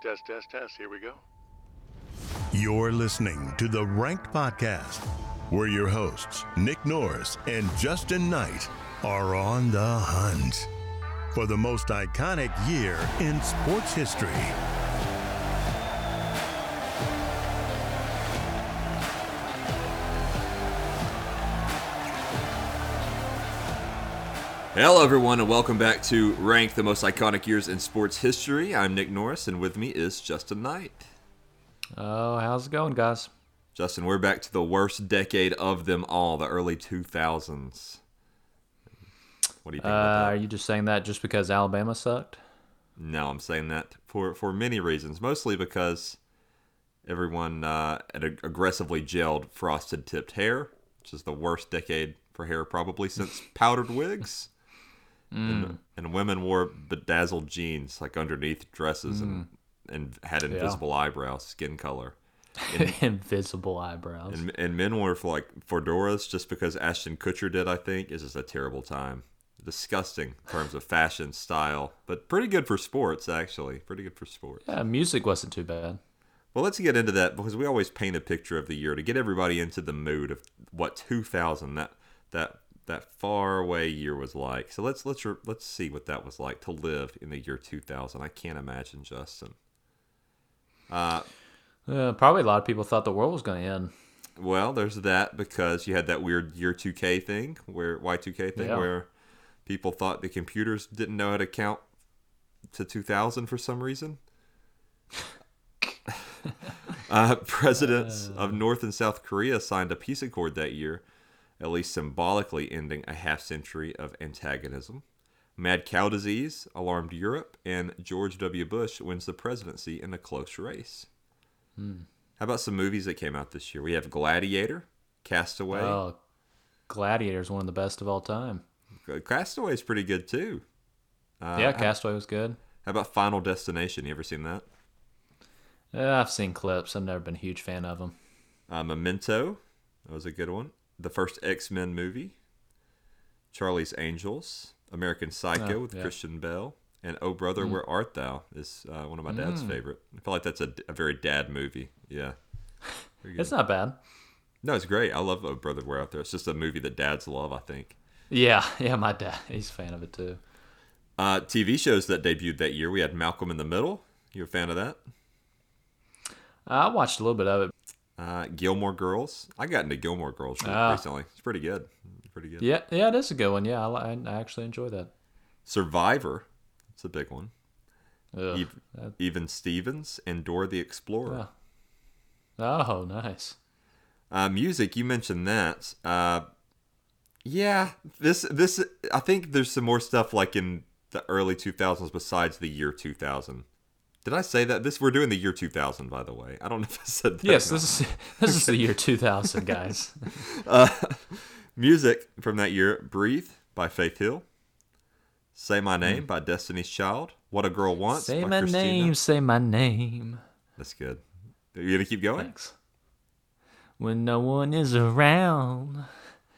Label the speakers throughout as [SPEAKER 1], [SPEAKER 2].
[SPEAKER 1] Test, test, test. Here we go.
[SPEAKER 2] You're listening to the Ranked Podcast, where your hosts, Nick Norris and Justin Knight, are on the hunt for the most iconic year in sports history.
[SPEAKER 3] Hello, everyone, and welcome back to Rank the Most Iconic Years in Sports History. I'm Nick Norris, and with me is Justin Knight.
[SPEAKER 4] Oh, how's it going, guys?
[SPEAKER 3] Justin, we're back to the worst decade of them all, the early 2000s. What do you think
[SPEAKER 4] Uh, are you just saying that just because Alabama sucked?
[SPEAKER 3] No, I'm saying that for, for many reasons, mostly because everyone uh, had ag- aggressively gelled frosted tipped hair, which is the worst decade for hair probably since powdered wigs. And, mm. and women wore bedazzled jeans like underneath dresses and mm. and had invisible eyebrows, skin color.
[SPEAKER 4] Invisible eyebrows.
[SPEAKER 3] And, and men wore for like fedoras just because Ashton Kutcher did, I think, is just a terrible time. Disgusting in terms of fashion, style, but pretty good for sports, actually. Pretty good for sports.
[SPEAKER 4] yeah, music wasn't too bad.
[SPEAKER 3] Well, let's get into that because we always paint a picture of the year to get everybody into the mood of what 2000 that that that far away year was like. So let's let's let's see what that was like to live in the year 2000. I can't imagine, Justin. Uh,
[SPEAKER 4] Uh, probably a lot of people thought the world was going to end.
[SPEAKER 3] well, there's that because you had that weird year 2K thing where Y2K thing
[SPEAKER 4] Yeah.
[SPEAKER 3] where people thought the computers didn't know how to count to 2000 for some reason. uh, presidents of North and South Korea signed a peace accord that year, at least symbolically ending a half century of antagonism. Mad cow disease alarmed Europe, and George W. Bush wins the presidency in a close race. How about some movies that came out this year? We have Gladiator, Castaway.
[SPEAKER 4] Oh, Gladiator is one of the best of all time.
[SPEAKER 3] Castaway is pretty good too. Uh,
[SPEAKER 4] yeah,
[SPEAKER 3] how-
[SPEAKER 4] Castaway was good.
[SPEAKER 3] How about Final Destination? You ever seen that?
[SPEAKER 4] Uh, I've seen clips. I've never been a huge fan of them.
[SPEAKER 3] Uh, Memento, that was a good one. The first X Men movie. Charlie's Angels, American Psycho
[SPEAKER 4] Oh,
[SPEAKER 3] with
[SPEAKER 4] yeah.
[SPEAKER 3] Christian Bale, and Oh Brother,
[SPEAKER 4] Mm.
[SPEAKER 3] Where Art Thou is uh, one of my dad's favorite. I feel like that's a, a very dad movie. Yeah.
[SPEAKER 4] It's not bad.
[SPEAKER 3] No, it's great. I love Oh Brother, Where Art Thou. It's just a movie that dads love. I think.
[SPEAKER 4] Yeah, yeah, my dad, he's a fan of it too.
[SPEAKER 3] Uh, TV shows that debuted that year. We had Malcolm in the Middle. You a fan of that?
[SPEAKER 4] I watched a little bit of it.
[SPEAKER 3] Uh, Gilmore Girls. I got into Gilmore Girls
[SPEAKER 4] Ah.
[SPEAKER 3] recently. It's pretty good. Pretty good.
[SPEAKER 4] Yeah, yeah, it is a good one. Yeah, I, I actually enjoy that.
[SPEAKER 3] Survivor. It's a big one.
[SPEAKER 4] Ugh.
[SPEAKER 3] Eve,
[SPEAKER 4] that-
[SPEAKER 3] Even Stevens and Dora the Explorer.
[SPEAKER 4] Oh, nice.
[SPEAKER 3] Uh, music. You mentioned that. Uh, yeah. This. This. I think there's some more stuff like in the early 2000s besides the year 2000. Did I say that? This we're doing the year 2000, by the way. I don't know if I said that.
[SPEAKER 4] Yes, this is this is the year 2000, guys.
[SPEAKER 3] uh, Music from that year Breathe by Faith Hill. Say
[SPEAKER 4] Hmm.
[SPEAKER 3] My Name by Destiny's Child. What a Girl Wants
[SPEAKER 4] say
[SPEAKER 3] by
[SPEAKER 4] my
[SPEAKER 3] Christina.
[SPEAKER 4] name, say my name.
[SPEAKER 3] That's good. Are you going to keep going?
[SPEAKER 4] Thanks. When no one is around,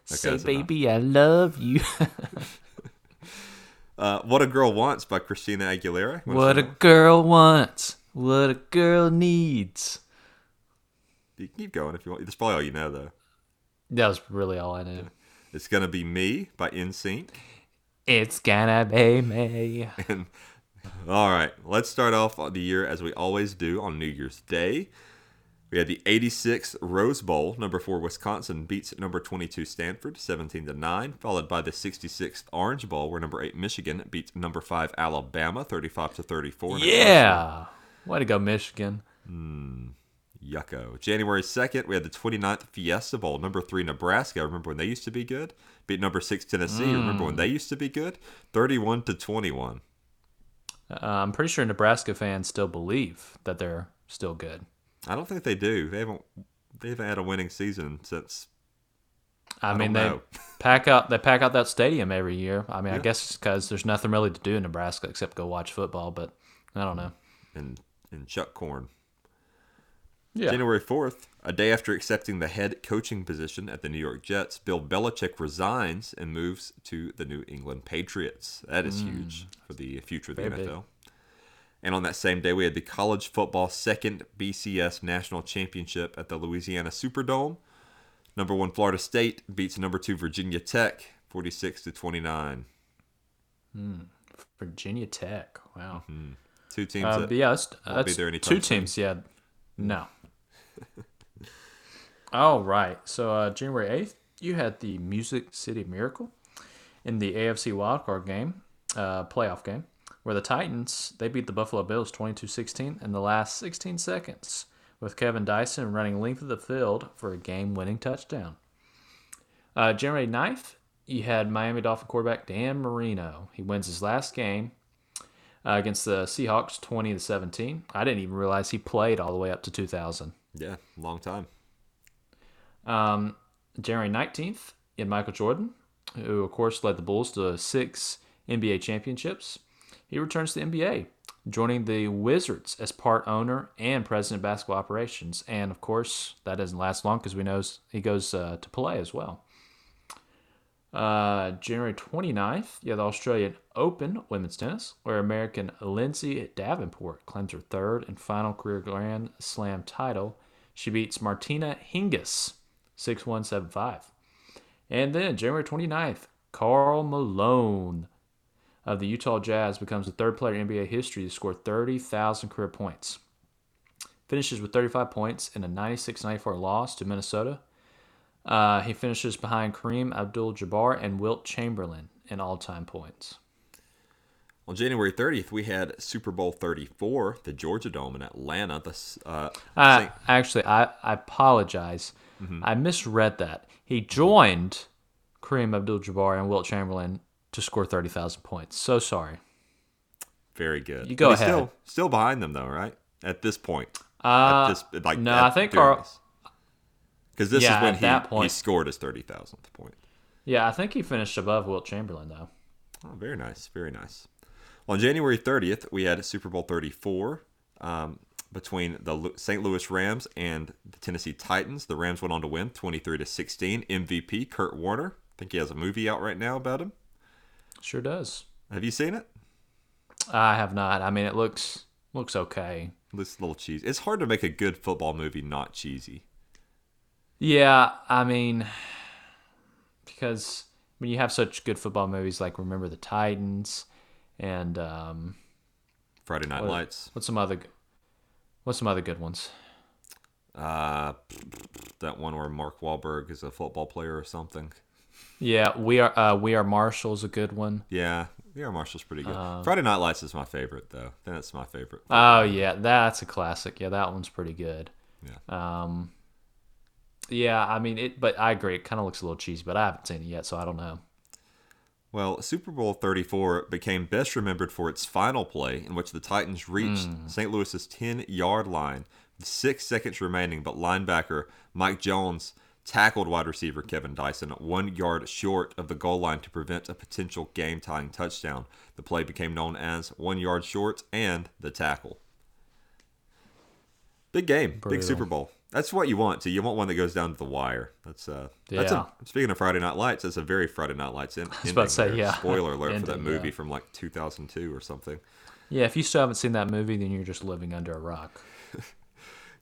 [SPEAKER 4] say,
[SPEAKER 3] that's enough.
[SPEAKER 4] baby, I love you.
[SPEAKER 3] Uh, what a Girl Wants by Christina Aguilera.
[SPEAKER 4] What
[SPEAKER 3] sing
[SPEAKER 4] a girl wants, what a girl needs.
[SPEAKER 3] You can keep going if you want. That's probably all you know, though.
[SPEAKER 4] That was really all I knew.
[SPEAKER 3] It's to be Me by NSYNC.
[SPEAKER 4] It's gonna be me.
[SPEAKER 3] And all right, let's start off the year as we always do on New Year's Day. We had the 86th Rose Bowl. Number four Wisconsin beats number 22 Stanford 17 to nine, followed by the 66th Orange Bowl, where number eight Michigan beats number five Alabama 35 to 34.
[SPEAKER 4] Yeah. Way to go, Michigan.
[SPEAKER 3] Yucko. January 2nd, we had the 29th Fiesta Bowl. Number three, Nebraska. Remember when they used to be good? Beat number six, Tennessee. Remember when they used to be good? 31 to 21.
[SPEAKER 4] Uh, I'm pretty sure Nebraska fans still believe that they're still good.
[SPEAKER 3] I don't think they do. They haven't. They haven't had a winning season since.
[SPEAKER 4] I, mean,
[SPEAKER 3] don't
[SPEAKER 4] they
[SPEAKER 3] know.
[SPEAKER 4] pack out they pack out that stadium every year. I mean, I guess it's because there's nothing really to do in Nebraska except go watch football. But I don't know.
[SPEAKER 3] And and Chuck Corn.
[SPEAKER 4] Yeah.
[SPEAKER 3] January 4th, a day after accepting the head coaching position at the New York Jets, Bill Belichick resigns and moves to the New England Patriots. That is huge for the future of the
[SPEAKER 4] Mm. Very big.
[SPEAKER 3] And on that same day, we had the college football second BCS national championship at the Louisiana Superdome. Number one Florida State beats number two Virginia Tech, forty-six to twenty-nine.
[SPEAKER 4] Virginia Tech. Wow.
[SPEAKER 3] Two teams.
[SPEAKER 4] Uh,
[SPEAKER 3] that
[SPEAKER 4] yeah, that's,
[SPEAKER 3] won't
[SPEAKER 4] that's
[SPEAKER 3] be there anytime
[SPEAKER 4] two
[SPEAKER 3] soon.
[SPEAKER 4] teams. Yeah, no. oh right. So uh, January eighth, you had the Music City Miracle in the AFC wildcard game, uh, playoff game, where the Titans they beat the Buffalo Bills 22-16 in the last 16 seconds, with Kevin Dyson running length of the field for a game-winning touchdown. Uh, January 9th, you had Miami Dolphin quarterback Dan Marino. He wins his last game uh, against the Seahawks, twenty to seventeen. I didn't even realize he played all the way up to two thousand.
[SPEAKER 3] Yeah, long time.
[SPEAKER 4] Um, January nineteenth, you had Michael Jordan, who of course led the Bulls to six NBA championships. He returns to the NBA, joining the Wizards as part owner and president of basketball operations. And of course, that doesn't last long because we know he goes uh, to play as well. Uh, January 29th, you have the Australian Open women's tennis, where American Lindsay Davenport claims her third and final career Grand Slam title. She beats Martina Hingis, 6175. And then January 29th, Karl Malone of the Utah Jazz becomes the third player in NBA history to score 30,000 career points. Finishes with 35 points in a 96 94 loss to Minnesota. Uh, he finishes behind Kareem Abdul Jabbar and Wilt Chamberlain in all time points.
[SPEAKER 3] On January 30th, we had Super Bowl 34, the Georgia Dome in Atlanta. The uh,
[SPEAKER 4] Uh, actually, I, I apologize. I misread that. He joined Kareem Abdul Jabbar and Wilt Chamberlain to score 30,000 points. So sorry.
[SPEAKER 3] very good.
[SPEAKER 4] You go ahead.
[SPEAKER 3] Still, still behind them though, right? At this point.
[SPEAKER 4] Uh,
[SPEAKER 3] At this, like,
[SPEAKER 4] no, I think
[SPEAKER 3] Because this
[SPEAKER 4] Yeah,
[SPEAKER 3] is when he,
[SPEAKER 4] that
[SPEAKER 3] he scored his 30,000th point.
[SPEAKER 4] Yeah, I think he finished above Wilt Chamberlain, though.
[SPEAKER 3] Oh, very nice, very nice. On January 30th, we had Super Bowl 34 um, between the St. Louis Rams and the Tennessee Titans. The Rams went on to win 23 to 16. MVP Kurt Warner. I think he has a movie out right now about him.
[SPEAKER 4] Sure does.
[SPEAKER 3] Have you seen it?
[SPEAKER 4] I have not. I mean, it looks looks okay.
[SPEAKER 3] This little cheesy. It's hard to make a good football movie not cheesy.
[SPEAKER 4] Yeah, I mean, because when you have such good football movies like Remember the Titans and um,
[SPEAKER 3] Friday Night
[SPEAKER 4] What-
[SPEAKER 3] Lights.
[SPEAKER 4] what's some other what's some other good ones?
[SPEAKER 3] Uh, that one where Mark Wahlberg is a football player or something.
[SPEAKER 4] Yeah, we are uh, we are Marshall's a good one.
[SPEAKER 3] Yeah, we are Marshall's pretty good.
[SPEAKER 4] Uh,
[SPEAKER 3] Friday Night Lights is my favorite though. That's my favorite.
[SPEAKER 4] Oh yeah, that's a classic. Yeah, that one's pretty good.
[SPEAKER 3] Yeah.
[SPEAKER 4] Um, yeah, I mean it, but I agree. It kind of looks a little cheesy, but I haven't seen it yet, so I don't know.
[SPEAKER 3] Well, Super Bowl 34 became best remembered for its final play, in which the Titans reached St. Louis's 10 yard line with six seconds remaining, but linebacker Mike Jones tackled wide receiver Kevin Dyson one yard short of the goal line to prevent a potential game tying touchdown. The play became known as one yard short and the tackle. Big game, big Super Bowl. That's what you want. So you want one that goes down to the wire. That's uh, that's
[SPEAKER 4] Yeah.
[SPEAKER 3] a, speaking of Friday Night Lights. That's a very Friday Night Lights. In,
[SPEAKER 4] was about to say,
[SPEAKER 3] there.
[SPEAKER 4] yeah.
[SPEAKER 3] Spoiler alert for that movie
[SPEAKER 4] yeah.
[SPEAKER 3] from like 2002 or something.
[SPEAKER 4] Yeah, if you still haven't seen that movie, then you're just living under a rock.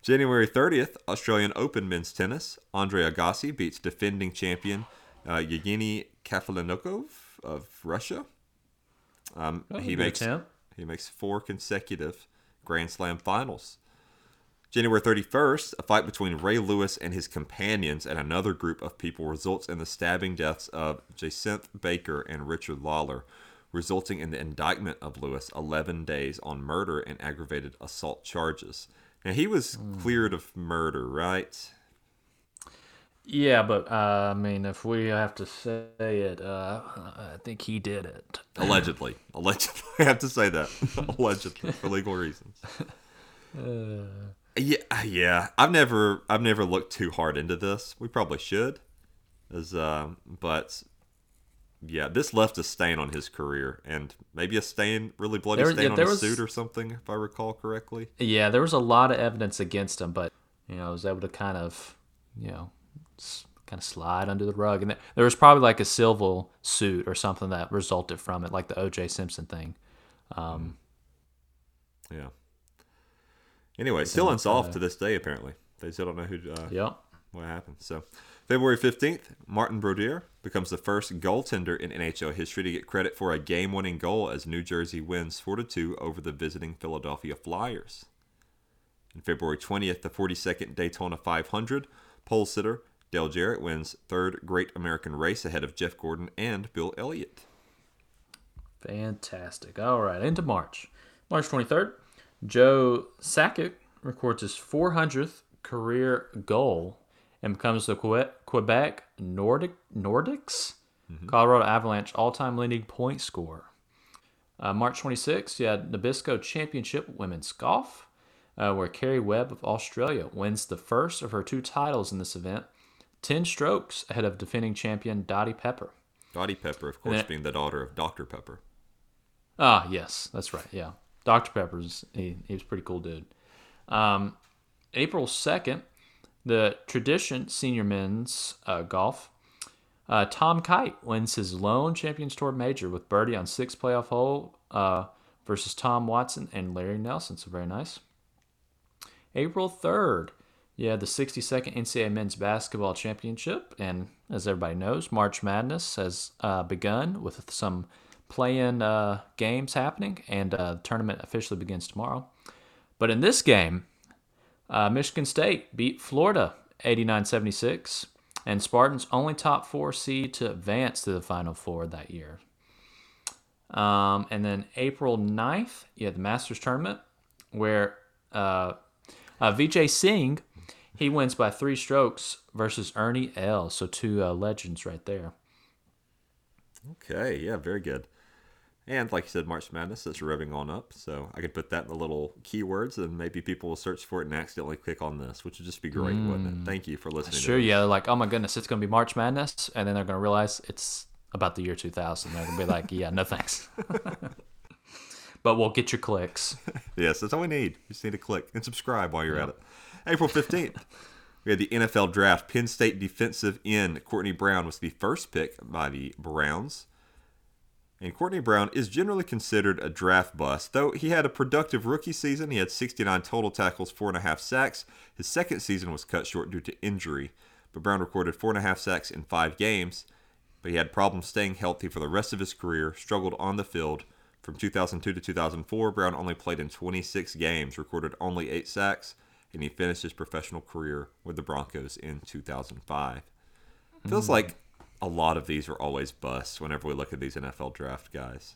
[SPEAKER 3] January 30th, Australian Open men's tennis. Andre Agassi beats defending champion uh, Yevgeny Kafelnikov of Russia. Um, he makes
[SPEAKER 4] attempt.
[SPEAKER 3] he makes four consecutive Grand Slam finals. January 31st, a fight between Ray Lewis and his companions and another group of people results in the stabbing deaths of Jacinth Baker and Richard Lollar, resulting in the indictment of Lewis 11 days on murder and aggravated assault charges. Now, he was cleared of murder, right?
[SPEAKER 4] Yeah, but uh, I mean, if we have to say it, uh, I think he did it.
[SPEAKER 3] Allegedly. Allegedly. I have to say that. Allegedly, for legal reasons. Yeah, yeah. I've never, I've never looked too hard into this. We probably should, as, um, but yeah, this left a stain on his career, and maybe a stain, really bloody
[SPEAKER 4] There-
[SPEAKER 3] stain
[SPEAKER 4] yeah,
[SPEAKER 3] on his
[SPEAKER 4] was-
[SPEAKER 3] suit or something, if I recall correctly.
[SPEAKER 4] Yeah, there was a lot of evidence against him, but you know, I was able to kind of, you know, kind of slide under the rug, and there, was probably like a civil suit or something that resulted from it, like the O.J. Simpson thing. Um,
[SPEAKER 3] Yeah. Anyway, still unsolved to this day. Apparently, they still don't know who. Uh,
[SPEAKER 4] Yep.
[SPEAKER 3] what happened. So, February 15th, Martin Brodeur becomes the first goaltender in NHL history to get credit for a game winning goal as New Jersey wins 4 2 over the visiting Philadelphia Flyers. And February 20th, the 42nd Daytona 500, pole sitter Dale Jarrett wins third Great American Race ahead of Jeff Gordon and Bill Elliott.
[SPEAKER 4] Fantastic. All right, into March. March 23rd, Joe Sakic records his 400th career goal and becomes the Quebec Nordic Nordics Colorado Avalanche all-time leading point scorer. Uh, March 26th, you had Nabisco Championship Women's Golf, uh, where Karrie Webb of Australia wins the first of her two titles in this event, 10 strokes ahead of defending champion Dottie Pepper.
[SPEAKER 3] Dottie Pepper, of course,
[SPEAKER 4] then-
[SPEAKER 3] being the daughter of Dr. Pepper.
[SPEAKER 4] Ah, yes, that's right. Yeah, Dr. Pepper's he, he was a pretty cool dude. Um, April second, the tradition senior men's uh, golf. Uh, Tom Kite wins his lone Champions Tour major with birdie on sixth playoff hole uh, versus Tom Watson and Larry Nelson. So very nice. April third, yeah, the 62nd NCAA Men's Basketball Championship, and as everybody knows, March Madness has uh, begun with some play-in uh, games happening, and uh, the tournament officially begins tomorrow. But in this game, uh, Michigan State beat Florida 89-76, and Spartans only top four seed to advance to the Final Four that year. Um, and then April 9th, you had the Masters tournament where uh, uh, Vijay Singh, he wins by three strokes versus Ernie Els So two uh, legends right there.
[SPEAKER 3] Okay, yeah, very good. And like you said, March Madness is revving on up, so I could put that in the little keywords, and maybe people will search for it and accidentally click on this, which would just be great, wouldn't it? Mm. Thank you for listening.
[SPEAKER 4] Sure, yeah, they're like, oh my goodness, it's going to be March Madness. And then they're going to realize it's about the year 2000. They're going to be like, yeah, no thanks. but we'll get your clicks.
[SPEAKER 3] Yes, that's all we need. You just need to click and subscribe while you're at it. April 15th, we had the NFL draft. Penn State defensive end Courtney Brown was the first pick by the Browns. And Courtney Brown is generally considered a draft bust, though he had a productive rookie season. He had 69 total tackles, four and a half sacks. His second season was cut short due to injury, but Brown recorded four and a half sacks in five games. But he had problems staying healthy for the rest of his career, struggled on the field. From 2002 to 2004, Brown only played in 26 games, recorded only eight sacks, and he finished his professional career with the Broncos in 2005. Feels hmm. like a lot of these are always busts whenever we look at these NFL draft guys.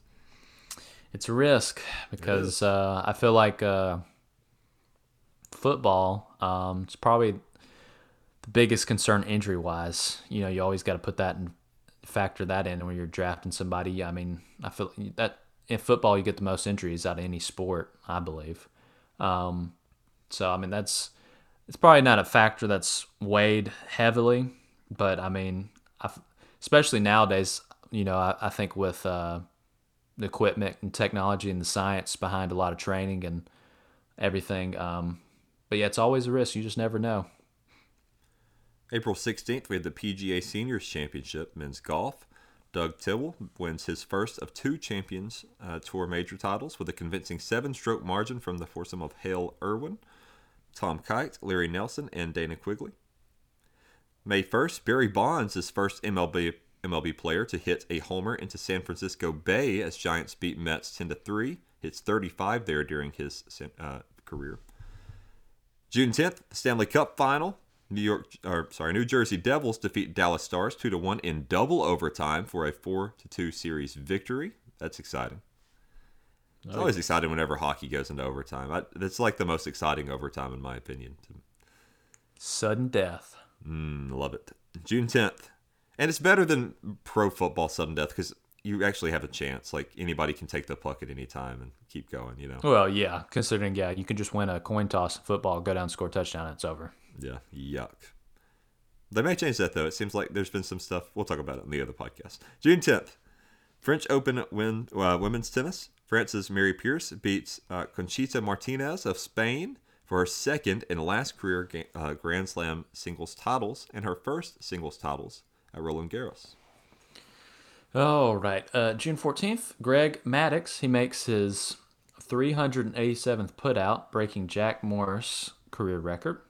[SPEAKER 4] It's a risk because uh, I feel like uh, football, um, it's probably the biggest concern injury wise. You know, you always got to put that and factor that in when you're drafting somebody. I mean, I feel that in football, you get the most injuries out of any sport, I believe. Um, so, I mean, that's it's probably not a factor that's weighed heavily, but I mean, I, especially nowadays, you know, I, I think with uh, the equipment and technology and the science behind a lot of training and everything. Um, but yeah, it's always a risk. You just never know.
[SPEAKER 3] April 16th, we had the PGA Seniors Championship men's golf. Doug Tewell wins his first of two Champions uh, Tour major titles with a convincing seven stroke margin from the foursome of Hale Irwin, Tom Kite, Larry Nelson, and Dana Quigley. May 1st, Barry Bonds is first MLB MLB player to hit a homer into San Francisco Bay as Giants beat Mets 10 to 3. Hits 35 there during his uh, career. June 10th, Stanley Cup final. New York, or sorry, New Jersey Devils defeat Dallas Stars two to one in double overtime for a four to two series victory. That's exciting. It's always exciting whenever hockey goes into overtime. I, that's like the most exciting overtime in my opinion.
[SPEAKER 4] Sudden death.
[SPEAKER 3] Mm, love it. June 10th, and it's better than pro football sudden death because you actually have a chance. Like anybody can take the puck at any time and keep going. You know.
[SPEAKER 4] Well, yeah, considering yeah, you can just win a coin toss in football, go down, score a touchdown, and it's over.
[SPEAKER 3] Yeah, yuck. They may change that though. It seems like there's been some stuff. We'll talk about it in the other podcast. June 10th, French Open win, uh, women's tennis. France's Mary Pierce beats uh, Conchita Martinez of Spain for her second and last career uh, Grand Slam singles titles and her first singles titles at Roland Garros.
[SPEAKER 4] All right. Uh, June 14th, Greg Maddux, he makes his 387th putout, breaking Jack Morris' career record.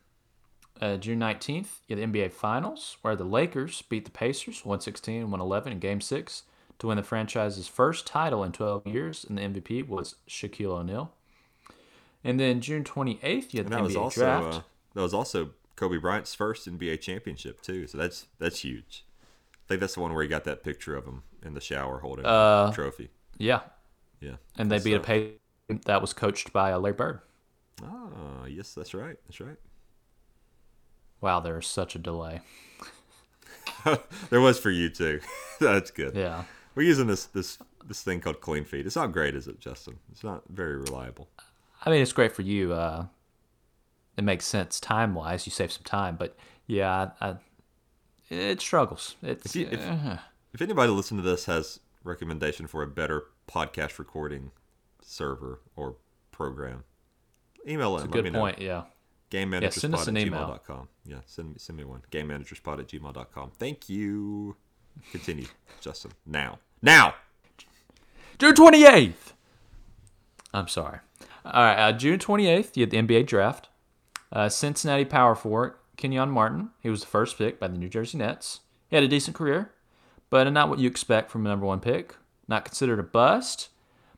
[SPEAKER 4] Uh, June 19th, you the NBA Finals, where the Lakers beat the Pacers 116 111 in Game 6 to win the franchise's first title in 12 years, and the MVP was Shaquille O'Neal. And then June 28th, you had
[SPEAKER 3] And
[SPEAKER 4] the
[SPEAKER 3] that was also
[SPEAKER 4] Draft.
[SPEAKER 3] uh, that was also Kobe Bryant's first NBA championship too. So that's that's huge. I think that's the one where he got that picture of him in the shower holding
[SPEAKER 4] Uh,
[SPEAKER 3] the trophy.
[SPEAKER 4] yeah,
[SPEAKER 3] Yeah.
[SPEAKER 4] and they beat a
[SPEAKER 3] stuff.
[SPEAKER 4] Pace that was coached by uh, Larry Bird.
[SPEAKER 3] Oh, yes, that's right. That's right.
[SPEAKER 4] Wow, there's such a delay.
[SPEAKER 3] there was for you too. that's good.
[SPEAKER 4] Yeah.
[SPEAKER 3] We're using this this this thing called Clean Feed. It's not great, is it, Justin? It's not very reliable.
[SPEAKER 4] I mean, it's great for you. Uh, it makes sense time wise. You save some time, but yeah, I, I, it struggles. It's
[SPEAKER 3] If you- if-
[SPEAKER 4] uh,
[SPEAKER 3] If anybody listening to this has recommendation for a better podcast recording server or program, email in.
[SPEAKER 4] good
[SPEAKER 3] me know.
[SPEAKER 4] point. Yeah.
[SPEAKER 3] Game
[SPEAKER 4] Yeah, send us
[SPEAKER 3] managerspot
[SPEAKER 4] an
[SPEAKER 3] at
[SPEAKER 4] email.
[SPEAKER 3] gmail.com. Yeah, send me send me one. Game managerspot at gmail.com. Thank you. Continue, Justin. Now. Now.
[SPEAKER 4] June 28th. I'm sorry. All right, uh, June 28th, you had the NBA draft. Uh, Cincinnati power forward Kenyon Martin. He was the first pick by the New Jersey Nets. He had a decent career, but not what you expect from a number one pick. Not considered a bust,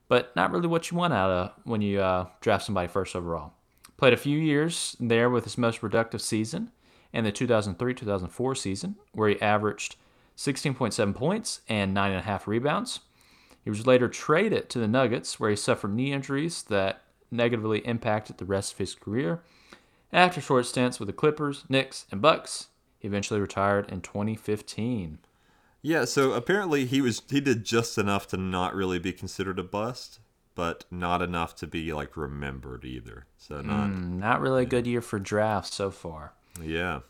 [SPEAKER 4] but not really what you want out of when you uh, draft somebody first overall. Played a few years there with his most productive season in the 2003-2004 season, where he averaged 16.7 points and 9.5 rebounds. He was later traded to the Nuggets, where he suffered knee injuries that negatively impacted the rest of his career. After short stints with the Clippers, Knicks, and Bucks, he eventually retired in 2015.
[SPEAKER 3] Yeah, so apparently he was he did just enough to not really be considered a bust, but not enough to be like remembered either. So not
[SPEAKER 4] Mm, Not really a good year for drafts so far.
[SPEAKER 3] yeah.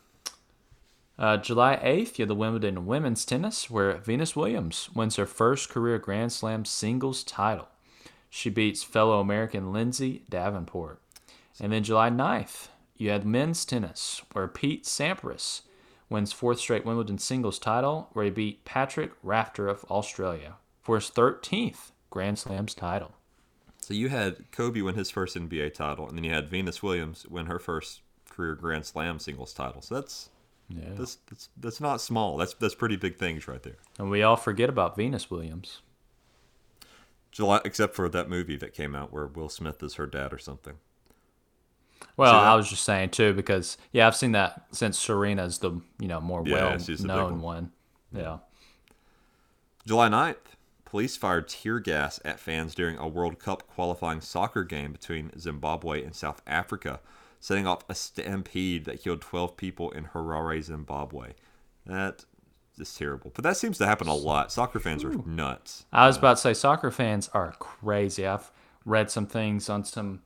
[SPEAKER 4] Uh, July 8th, you have the Wimbledon women's tennis, where Venus Williams wins her first career Grand Slam singles title. She beats fellow American Lindsay Davenport. And then July 9th, you had men's tennis, where Pete Sampras wins fourth straight Wimbledon singles title, where he beat Patrick Rafter of Australia for his 13th Grand Slams title.
[SPEAKER 3] So you had Kobe win his first NBA title, and then you had Venus Williams win her first career Grand Slam singles title. So that's
[SPEAKER 4] Yeah.
[SPEAKER 3] that's that's, that's not small. That's that's pretty big things right there.
[SPEAKER 4] And we all forget about Venus Williams.
[SPEAKER 3] July, except for that movie that came out where Will Smith is her dad or something.
[SPEAKER 4] Well, I was just saying too because yeah, I've seen that since Serena's the you know more
[SPEAKER 3] Yeah,
[SPEAKER 4] well
[SPEAKER 3] she's
[SPEAKER 4] known
[SPEAKER 3] one.
[SPEAKER 4] one. Yeah.
[SPEAKER 3] July 9th, police fired tear gas at fans during a World Cup qualifying soccer game between Zimbabwe and South Africa, setting off a stampede that killed 12 people in Harare, Zimbabwe. That is terrible. But that seems to happen a lot. Soccer fans are nuts.
[SPEAKER 4] I was about to say soccer fans are crazy. I've read some things on some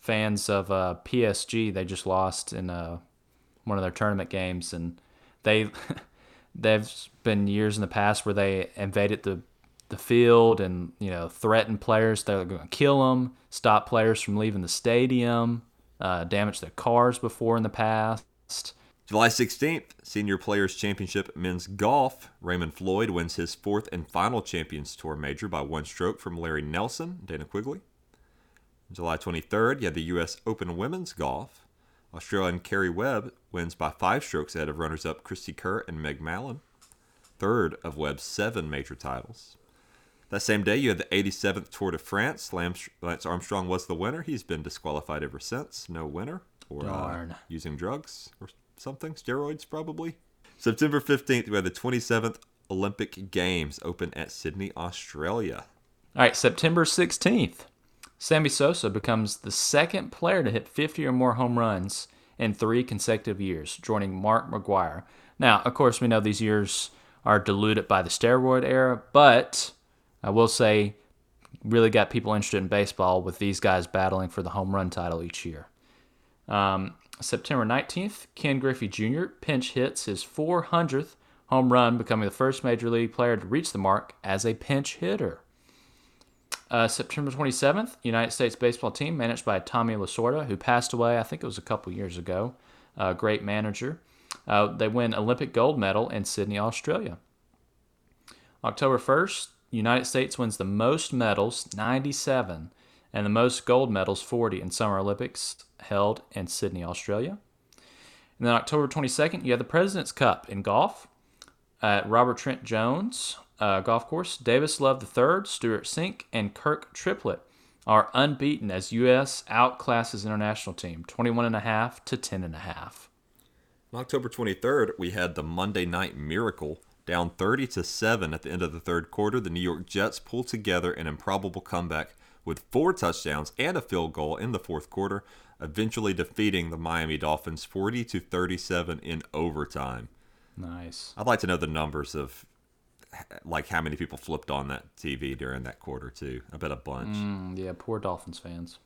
[SPEAKER 4] fans of uh, PSG. They just lost in uh, one of their tournament games, and they there's been years in the past where they invaded the the field and you know threatened players they're going to kill them, stop players from leaving the stadium, uh, damage their cars before in the past.
[SPEAKER 3] July 16th, Senior Players Championship Men's Golf. Raymond Floyd wins his fourth and final Champions Tour major by one stroke from Larry Nelson, Dana Quigley. July 23rd, you had the U.S. Open Women's Golf. Australian Karrie Webb wins by five strokes ahead of runners up Cristie Kerr and Meg Mallon, third of Webb's seven major titles. That same day, you had the 87th Tour de France. Lance Armstrong was the winner. He's been disqualified ever since. No winner. Or uh, using drugs or something. Steroids, probably. September 15th, we had the 27th Olympic Games open at Sydney, Australia.
[SPEAKER 4] All right, September 16th, Sammy Sosa becomes the second player to hit 50 or more home runs in three consecutive years, joining Mark McGwire. Now, of course, we know these years are diluted by the steroid era, but I will say, really got people interested in baseball with these guys battling for the home run title each year. Um, September 19th, Ken Griffey Jr. pinch hits his 400th home run, becoming the first major league player to reach the mark as a pinch hitter. Uh, September 27th, United States baseball team managed by Tommy Lasorda, who passed away, I think it was a couple years ago. Uh, great manager. Uh, they win Olympic gold medal in Sydney, Australia. October 1st, United States wins the most medals, 97, and the most gold medals, 40, in Summer Olympics held in Sydney, Australia. And then October 22nd, you have the President's Cup in golf at Robert Trent Jones uh, Golf Course. Davis Love III, Stewart Cink, and Kirk Triplett are unbeaten as U.S. outclasses international team, 21.5 to 10.5.
[SPEAKER 3] On October 23rd, we had the Monday Night Miracle. Down 30 to 7 at the end of the third quarter, the New York Jets pulled together an improbable comeback with four touchdowns and a field goal in the fourth quarter, eventually defeating the Miami Dolphins 40 to 37 in overtime.
[SPEAKER 4] Nice.
[SPEAKER 3] I'd like to know the numbers of like how many people flipped on that TV during that quarter too. I bet a bunch.
[SPEAKER 4] Mm, yeah, poor Dolphins fans.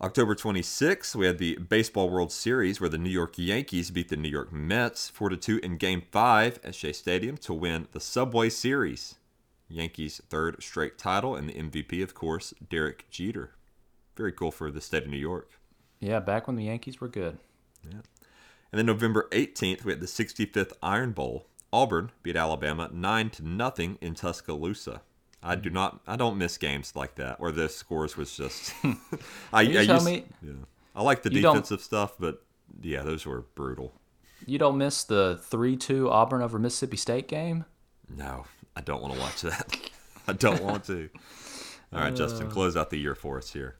[SPEAKER 3] October 26th, we had the Baseball World Series where the New York Yankees beat the New York Mets 4 2 in Game 5 at Shea Stadium to win the Subway Series. Yankees' third straight title, and the MVP, of course, Derek Jeter. Very cool for the state of New York.
[SPEAKER 4] Yeah, back when the Yankees were good.
[SPEAKER 3] Yeah. And then November 18th, we had the 65th Iron Bowl. Auburn beat Alabama 9 to nothing in Tuscaloosa. I do not. I don't miss games like that where the scores was just. I,
[SPEAKER 4] you
[SPEAKER 3] I
[SPEAKER 4] tell
[SPEAKER 3] used-
[SPEAKER 4] me-
[SPEAKER 3] yeah. I like the defensive stuff, but yeah, those were brutal.
[SPEAKER 4] You don't miss the 3 2 Auburn over Mississippi State game?
[SPEAKER 3] No, I don't want to watch that. I don't want to. All right,
[SPEAKER 4] Uh.
[SPEAKER 3] Justin, close out the year for us here.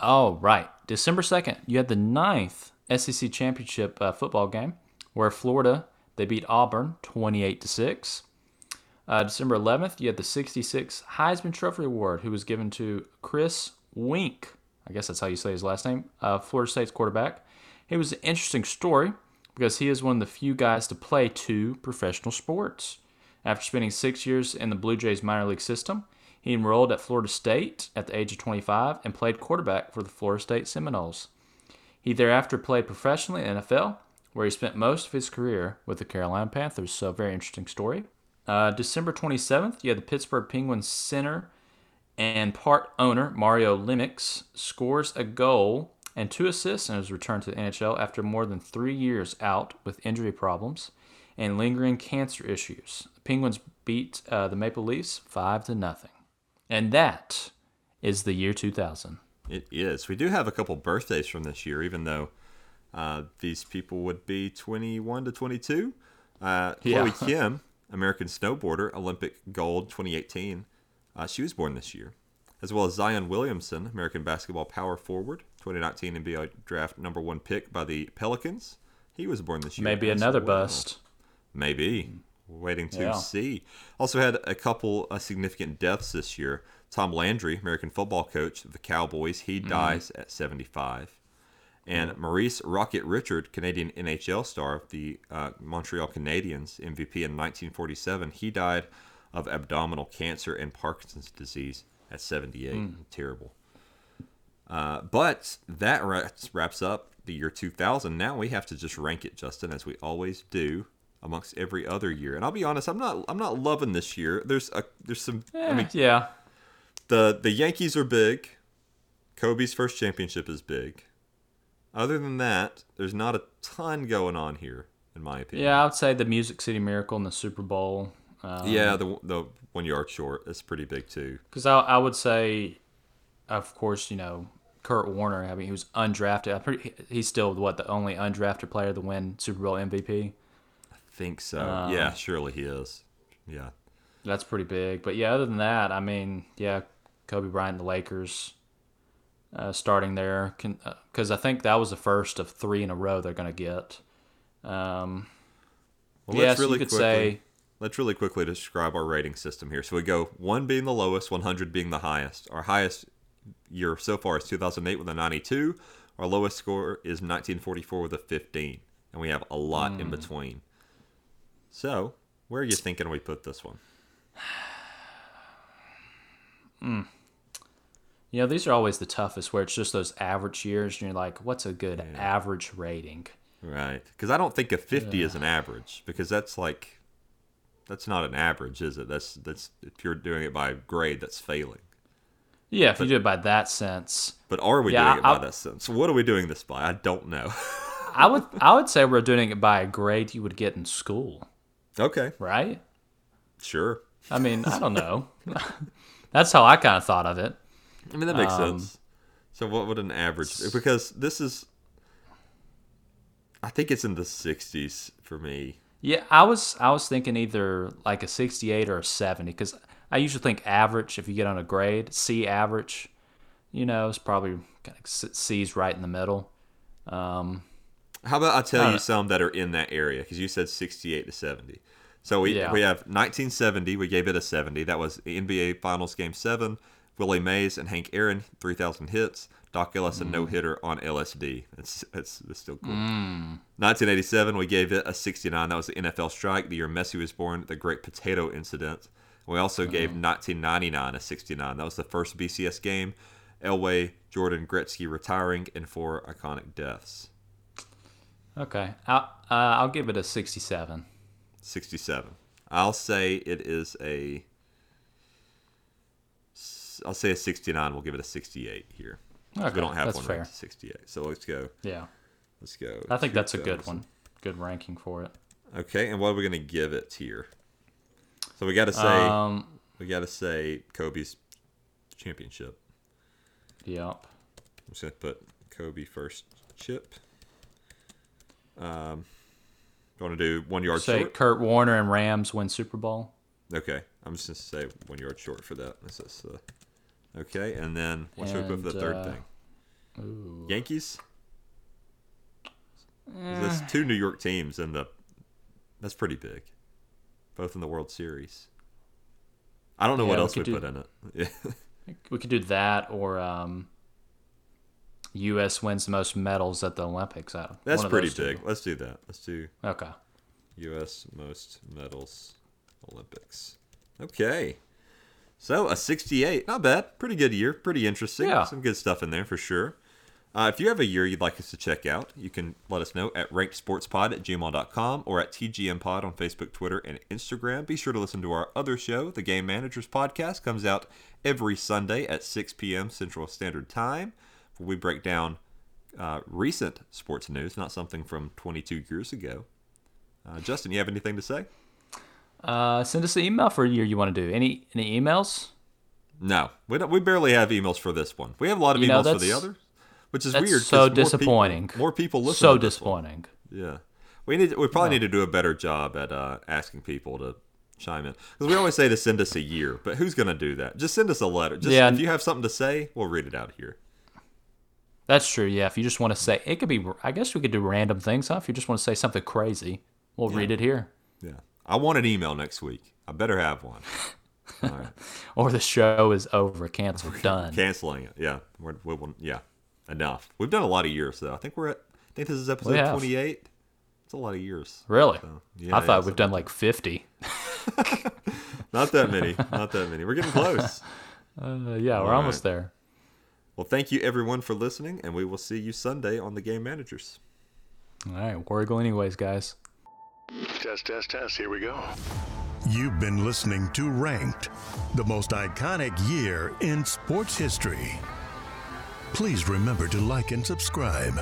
[SPEAKER 4] Oh, right. December 2nd, you had the ninth SEC championship uh, football game where Florida, they beat Auburn 28 to 6. Uh, December 11th, you had the 66 Heisman Trophy Award, who was given to Chris Wink. I guess that's how you say his last name. Uh, Florida State's quarterback. It was an interesting story because he is one of the few guys to play two professional sports. After spending six years in the Blue Jays minor league system, he enrolled at Florida State at the age of 25 and played quarterback for the Florida State Seminoles. He thereafter played professionally in the NFL, where he spent most of his career with the Carolina Panthers. So, very interesting story. Uh, December 27th, you had the Pittsburgh Penguins center and part owner Mario Limix scores a goal and two assists in his return to the NHL after more than three years out with injury problems and lingering cancer issues. Penguins beat uh, the Maple Leafs five to nothing, and that is the year 2000.
[SPEAKER 3] It is. We do have a couple birthdays from this year, even though uh, these people would be 21 to 22. Uh,
[SPEAKER 4] Yeah.
[SPEAKER 3] Chloe Kim, American snowboarder, Olympic gold 2018. Uh, she was born this year. As well as Zion Williamson, American basketball power forward, 2019 NBA draft number one pick by the Pelicans. He was born this year.
[SPEAKER 4] Maybe another
[SPEAKER 3] well.
[SPEAKER 4] bust.
[SPEAKER 3] Maybe. Waiting to
[SPEAKER 4] Yeah.
[SPEAKER 3] see. Also had a couple uh, significant deaths this year. Tom Landry, American football coach of the Cowboys, he dies at 75. And Maurice Rocket Richard, Canadian NHL star of the uh, Montreal Canadiens, MVP in 1947, he died of abdominal cancer and Parkinson's disease at 78. Terrible. Uh, but that wraps, wraps up the year 2000. Now we have to just rank it, Justin, as we always do amongst every other year. And I'll be honest, I'm not I'm not loving this year. There's a there's some I mean
[SPEAKER 4] Eh, yeah,
[SPEAKER 3] the the Yankees are big. Kobe's first championship is big. Other than that, there's not a ton going on here, in my opinion.
[SPEAKER 4] yeah, I would say the Music City Miracle and the Super Bowl. Um,
[SPEAKER 3] Yeah, the the one yard short is pretty big too.
[SPEAKER 4] Because I, I would say, of course, you know, Kurt Warner. I mean, he was undrafted. Pretty, he's still what the only undrafted player to win Super Bowl MVP.
[SPEAKER 3] Think so.
[SPEAKER 4] Uh,
[SPEAKER 3] yeah, surely he is. Yeah.
[SPEAKER 4] That's pretty big. But yeah, other than that, I mean, yeah, Kobe Bryant, the Lakers, uh, starting there, because I think that was the first of three in a row they're going to get. Um,
[SPEAKER 3] Well,
[SPEAKER 4] yeah, so
[SPEAKER 3] really
[SPEAKER 4] you could
[SPEAKER 3] quickly,
[SPEAKER 4] say,
[SPEAKER 3] let's really quickly describe our rating system here. So we go one being the lowest, 100 being the highest. Our highest year so far is 2008 with a 92. Our lowest score is 1944 with a 15, and we have a lot
[SPEAKER 4] Hmm.
[SPEAKER 3] in between. So, where are you thinking we put this one? Hmm.
[SPEAKER 4] you know, these are always the toughest, where it's just those average years, and you're like, what's a good average rating?
[SPEAKER 3] Right, because I don't think a 50 is an average because that's like that's not an average, is it? That's that's if you're doing it by grade, that's failing.
[SPEAKER 4] Yeah, if you do it by that sense,
[SPEAKER 3] But are we
[SPEAKER 4] Yeah,
[SPEAKER 3] doing it by
[SPEAKER 4] I-
[SPEAKER 3] that sense? What are we doing this by? I don't know.
[SPEAKER 4] I would I would say we're doing it by a grade you would get in school,
[SPEAKER 3] okay,
[SPEAKER 4] right?
[SPEAKER 3] sure.
[SPEAKER 4] I mean, I don't know. That's how I kind of thought of it.
[SPEAKER 3] I mean that makes
[SPEAKER 4] Um,
[SPEAKER 3] sense. So what would an average? Because this is, I think it's in the 60s for me.
[SPEAKER 4] Yeah, I was I was thinking either like a 68 or a 70 because I usually think average if you get on a grade. C average, you know, is probably kind of C's right in the middle. Um,
[SPEAKER 3] How about I tell
[SPEAKER 4] Uh,
[SPEAKER 3] you some that are in that area? Because you said 68 to 70. So we,
[SPEAKER 4] Yeah.
[SPEAKER 3] we have 1970. We gave it a 70. That was the NBA Finals Game 7. Willie Mays and Hank Aaron, 3,000 hits. Dock Ellis, a
[SPEAKER 4] Mm.
[SPEAKER 3] no hitter on LSD. It's, it's, it's still cool. 1987, we gave it a 69. That was the NFL strike, the year Messi was born, the Great Potato Incident. We also gave 1999 a 69. That was the first BCS game. Elway, Jordan, Gretzky retiring, and four iconic deaths.
[SPEAKER 4] Okay, I'll, uh, I'll give it a 67.
[SPEAKER 3] 67. I'll say it is a. I'll say a 69. We'll give it a 68 here.
[SPEAKER 4] Okay,
[SPEAKER 3] we don't have one
[SPEAKER 4] fair.
[SPEAKER 3] ranked 68. So let's go.
[SPEAKER 4] Yeah,
[SPEAKER 3] Let's go.
[SPEAKER 4] I think that's a good one. Good ranking for it.
[SPEAKER 3] Okay, and what are we gonna give it here? So we got to say
[SPEAKER 4] Um,
[SPEAKER 3] we got to say Kobe's championship.
[SPEAKER 4] yep.
[SPEAKER 3] I'm just gonna put Kobe first chip. Um, you want to do one yard short.
[SPEAKER 4] Say
[SPEAKER 3] short?
[SPEAKER 4] Kurt Warner and Rams win Super Bowl.
[SPEAKER 3] Okay, I'm just gonna say one yard short for that. This is uh, okay, and then what should we put for the third
[SPEAKER 4] uh,
[SPEAKER 3] thing? Yankees.
[SPEAKER 4] Eh.
[SPEAKER 3] That's two New York teams, and the that's pretty big, both in the World Series. I don't know
[SPEAKER 4] Yeah,
[SPEAKER 3] what else we
[SPEAKER 4] could
[SPEAKER 3] put in it. Yeah.
[SPEAKER 4] We could do that or um, U.S. wins the most medals at the Olympics.
[SPEAKER 3] That's pretty
[SPEAKER 4] those two.
[SPEAKER 3] big. Let's do that. Let's do
[SPEAKER 4] Okay.
[SPEAKER 3] U.S. most medals Olympics. Okay. So a 68, not bad. Pretty good year. Pretty interesting.
[SPEAKER 4] Yeah.
[SPEAKER 3] Some good stuff in there for sure. Uh, if you have a year you'd like us to check out, you can let us know at rankedsportspod at gmail.com or at TGMpod on Facebook, Twitter, and Instagram. Be sure to listen to our other show, the Game Managers Podcast. comes out every Sunday at 6 p.m. Central Standard Time, we break down uh, recent sports news, not something from 22 years ago. Uh, Justin, you have anything to say?
[SPEAKER 4] Uh, send us an email for a year you want to do. Any any emails?
[SPEAKER 3] No, we don't. We barely have emails for this one. We have a lot of
[SPEAKER 4] You know,
[SPEAKER 3] emails for the other, which is weird.
[SPEAKER 4] so
[SPEAKER 3] more people-
[SPEAKER 4] disappointing.
[SPEAKER 3] More people listen.
[SPEAKER 4] So
[SPEAKER 3] this one.
[SPEAKER 4] disappointing.
[SPEAKER 3] Yeah, we need. We probably need to do a better job at uh, asking people to chime in because we always say to send us a year, but who's going to do that? Just send us a letter. Just
[SPEAKER 4] Yeah.
[SPEAKER 3] if you have something to say, we'll read it out here.
[SPEAKER 4] That's true. Yeah. If you just want to say, it could be. I guess we could do random things. Huh? If you just want to say something crazy, we'll read it here.
[SPEAKER 3] Yeah, I want an email next week. I better have one. All right,
[SPEAKER 4] Or the show is over, canceled, done.
[SPEAKER 3] canceling it. Yeah, we're, we will. Yeah, enough. We've done a lot of years though. I think we're at. I think this is episode twenty-eight. It's a lot of years.
[SPEAKER 4] Really?
[SPEAKER 3] yeah,
[SPEAKER 4] I thought
[SPEAKER 3] yeah,
[SPEAKER 4] we've done like fifty.
[SPEAKER 3] Not that many. Not that many. We're getting close.
[SPEAKER 4] Uh, yeah, we're
[SPEAKER 3] All
[SPEAKER 4] almost there.
[SPEAKER 3] Well, thank you everyone for listening, and we will see you Sunday on the Game Managers.
[SPEAKER 4] All right, Warrigal, anyways, guys.
[SPEAKER 1] Test, test, test. Here we go.
[SPEAKER 2] You've been listening to Ranked, the most iconic year in sports history. Please remember to like and subscribe.